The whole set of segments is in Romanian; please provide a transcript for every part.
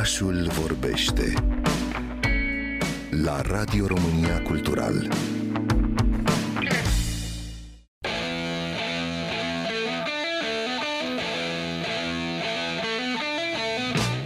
Orașul vorbește la Radio România Cultural.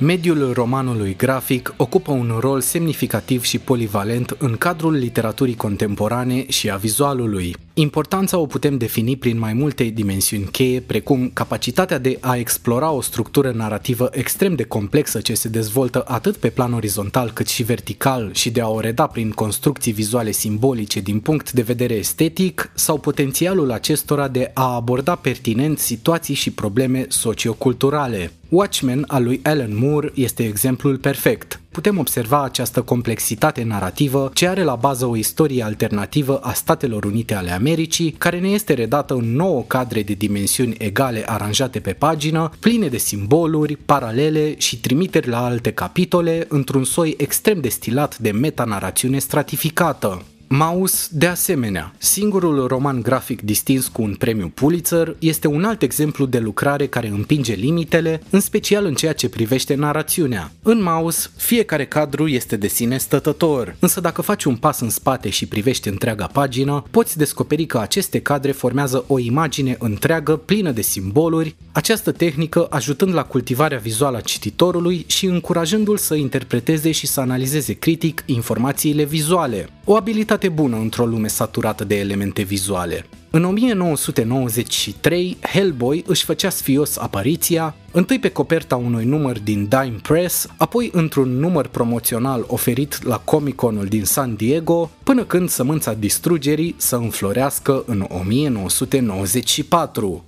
Mediul romanului grafic ocupă un rol semnificativ și polivalent în cadrul literaturii contemporane și a vizualului. Importanța o putem defini prin mai multe dimensiuni cheie, precum capacitatea de a explora o structură narrativă extrem de complexă ce se dezvoltă atât pe plan orizontal cât și vertical și de a o reda prin construcții vizuale simbolice din punct de vedere estetic, sau potențialul acestora de a aborda pertinent situații și probleme socioculturale. Watchmen al lui Alan Moore este exemplul perfect. Putem observa această complexitate narrativă ce are la bază o istorie alternativă a Statelor Unite ale Americii, care ne este redată în nouă cadre de dimensiuni egale aranjate pe pagină, pline de simboluri, paralele și trimiteri la alte capitole, într-un soi extrem de stilat de metanarațiune stratificată. Maus, de asemenea, singurul roman grafic distins cu un premiu Pulitzer, este un alt exemplu de lucrare care împinge limitele, în special în ceea ce privește narațiunea. În Maus, fiecare cadru este de sine stătător, însă dacă faci un pas în spate și privești întreaga pagină, poți descoperi că aceste cadre formează o imagine întreagă plină de simboluri, această tehnică ajutând la cultivarea vizuală a cititorului și încurajându-l să interpreteze și să analizeze critic informațiile vizuale. O abilitate bună într-o lume saturată de elemente vizuale. În 1993, Hellboy își făcea sfios apariția, întâi pe coperta unui număr din Dime Press, apoi într-un număr promoțional oferit la Comic-Conul din San Diego, până când sămânța distrugerii să înflorească în 1994.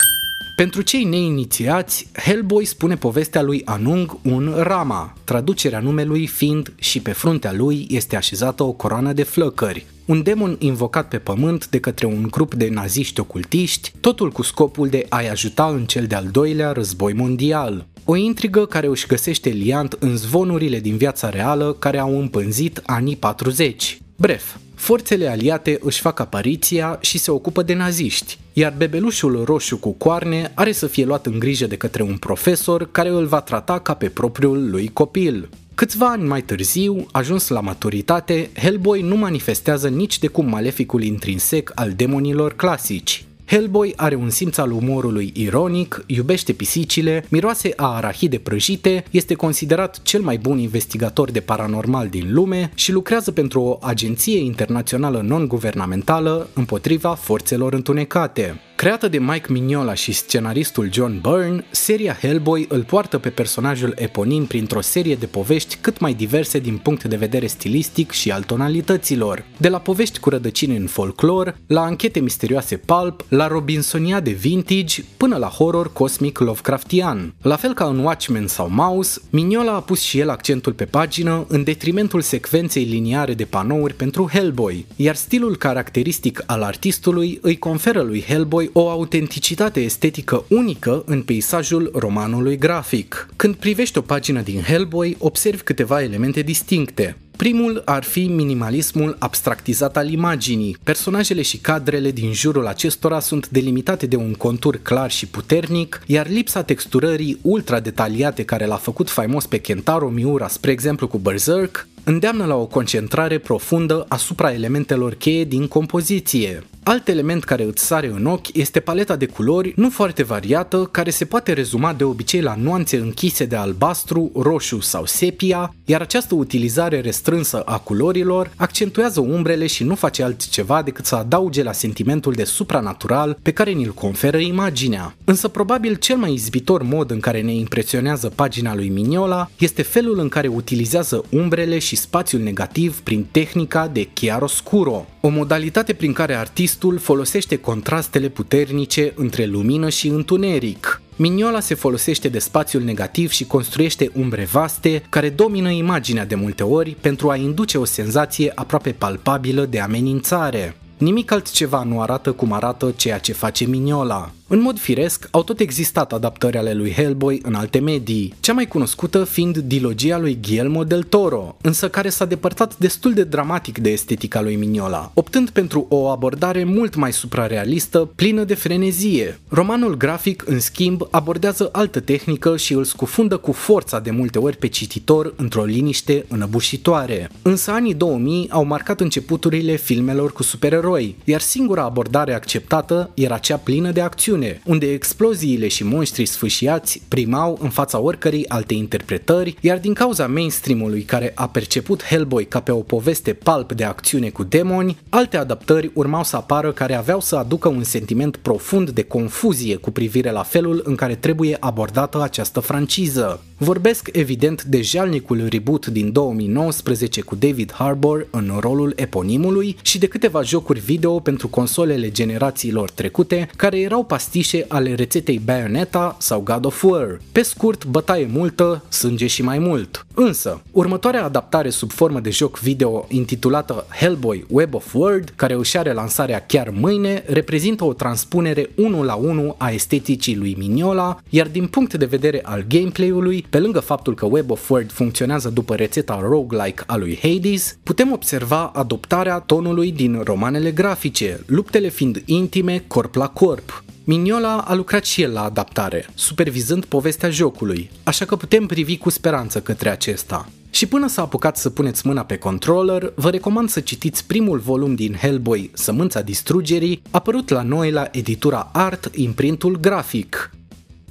Pentru cei neinițiați, Hellboy spune povestea lui Anung un Rama, traducerea numelui fiind și pe fruntea lui este așezată o coroană de flăcări, un demon invocat pe pământ de către un grup de naziști ocultiști, totul cu scopul de a-i ajuta în cel de-al doilea război mondial. O intrigă care își găsește liant în zvonurile din viața reală care au împânzit anii 40. Bref, Forțele aliate își fac apariția și se ocupă de naziști, iar bebelușul roșu cu coarne are să fie luat în grijă de către un profesor care îl va trata ca pe propriul lui copil. Câțiva ani mai târziu, ajuns la maturitate, Hellboy nu manifestează nici de cum maleficul intrinsec al demonilor clasici. Hellboy are un simț al umorului ironic, iubește pisicile, miroase a arahide prăjite, este considerat cel mai bun investigator de paranormal din lume și lucrează pentru o agenție internațională non-guvernamentală împotriva forțelor întunecate. Creată de Mike Mignola și scenaristul John Byrne, seria Hellboy îl poartă pe personajul eponim printr-o serie de povești cât mai diverse din punct de vedere stilistic și al tonalităților. De la povești cu rădăcini în folclor, la anchete misterioase pulp, la Robinsonia de vintage, până la horror cosmic Lovecraftian. La fel ca în Watchmen sau Mouse, Mignola a pus și el accentul pe pagină în detrimentul secvenței liniare de panouri pentru Hellboy, iar stilul caracteristic al artistului îi conferă lui Hellboy o autenticitate estetică unică în peisajul romanului grafic. Când privești o pagină din Hellboy, observi câteva elemente distincte. Primul ar fi minimalismul abstractizat al imaginii. Personajele și cadrele din jurul acestora sunt delimitate de un contur clar și puternic, iar lipsa texturării ultra detaliate care l-a făcut faimos pe Kentaro Miura, spre exemplu cu Berserk, îndeamnă la o concentrare profundă asupra elementelor cheie din compoziție. Alt element care îți sare în ochi este paleta de culori nu foarte variată, care se poate rezuma de obicei la nuanțe închise de albastru, roșu sau sepia, iar această utilizare restrânsă a culorilor accentuează umbrele și nu face altceva decât să adauge la sentimentul de supranatural pe care ni-l conferă imaginea. Însă probabil cel mai izbitor mod în care ne impresionează pagina lui Mignola este felul în care utilizează umbrele și spațiul negativ prin tehnica de chiaroscuro, o modalitate prin care artistul folosește contrastele puternice între lumină și întuneric. Mignola se folosește de spațiul negativ și construiește umbre vaste care domină imaginea de multe ori pentru a induce o senzație aproape palpabilă de amenințare. Nimic altceva nu arată cum arată ceea ce face Mignola. În mod firesc, au tot existat adaptări ale lui Hellboy în alte medii, cea mai cunoscută fiind dilogia lui Guillermo del Toro, însă care s-a depărtat destul de dramatic de estetica lui Mignola, optând pentru o abordare mult mai suprarealistă, plină de frenezie. Romanul grafic, în schimb, abordează altă tehnică și îl scufundă cu forța de multe ori pe cititor într-o liniște înăbușitoare. Însă anii 2000 au marcat începuturile filmelor cu supereroi, iar singura abordare acceptată era cea plină de acțiune, unde exploziile și monștrii sfâșiați primau în fața oricărei alte interpretări, iar din cauza mainstream-ului care a perceput Hellboy ca pe o poveste palp de acțiune cu demoni, alte adaptări urmau să apară care aveau să aducă un sentiment profund de confuzie cu privire la felul în care trebuie abordată această franciză. Vorbesc evident de jalnicul reboot din 2019 cu David Harbour în rolul eponimului și de câteva jocuri video pentru consolele generațiilor trecute care erau pastișe ale rețetei Bayonetta sau God of War. Pe scurt, bătaie multă, sânge și mai mult. Însă, următoarea adaptare sub formă de joc video intitulată Hellboy Web of World, care își are lansarea chiar mâine, reprezintă o transpunere 1 la 1 a esteticii lui Mignola, iar din punct de vedere al gameplay-ului, pe lângă faptul că Web of Word funcționează după rețeta roguelike a lui Hades, putem observa adoptarea tonului din romanele grafice, luptele fiind intime, corp la corp. Mignola a lucrat și el la adaptare, supervizând povestea jocului, așa că putem privi cu speranță către acesta. Și până s-a apucat să puneți mâna pe controller, vă recomand să citiți primul volum din Hellboy, Sămânța Distrugerii, apărut la noi la editura Art imprintul grafic.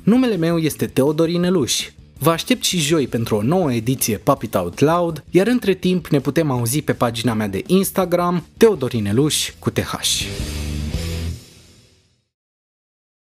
Numele meu este Teodorin Eluș Vă aștept și joi pentru o nouă ediție Pop It Out Loud, iar între timp ne putem auzi pe pagina mea de Instagram, Teodorineluș cu TH.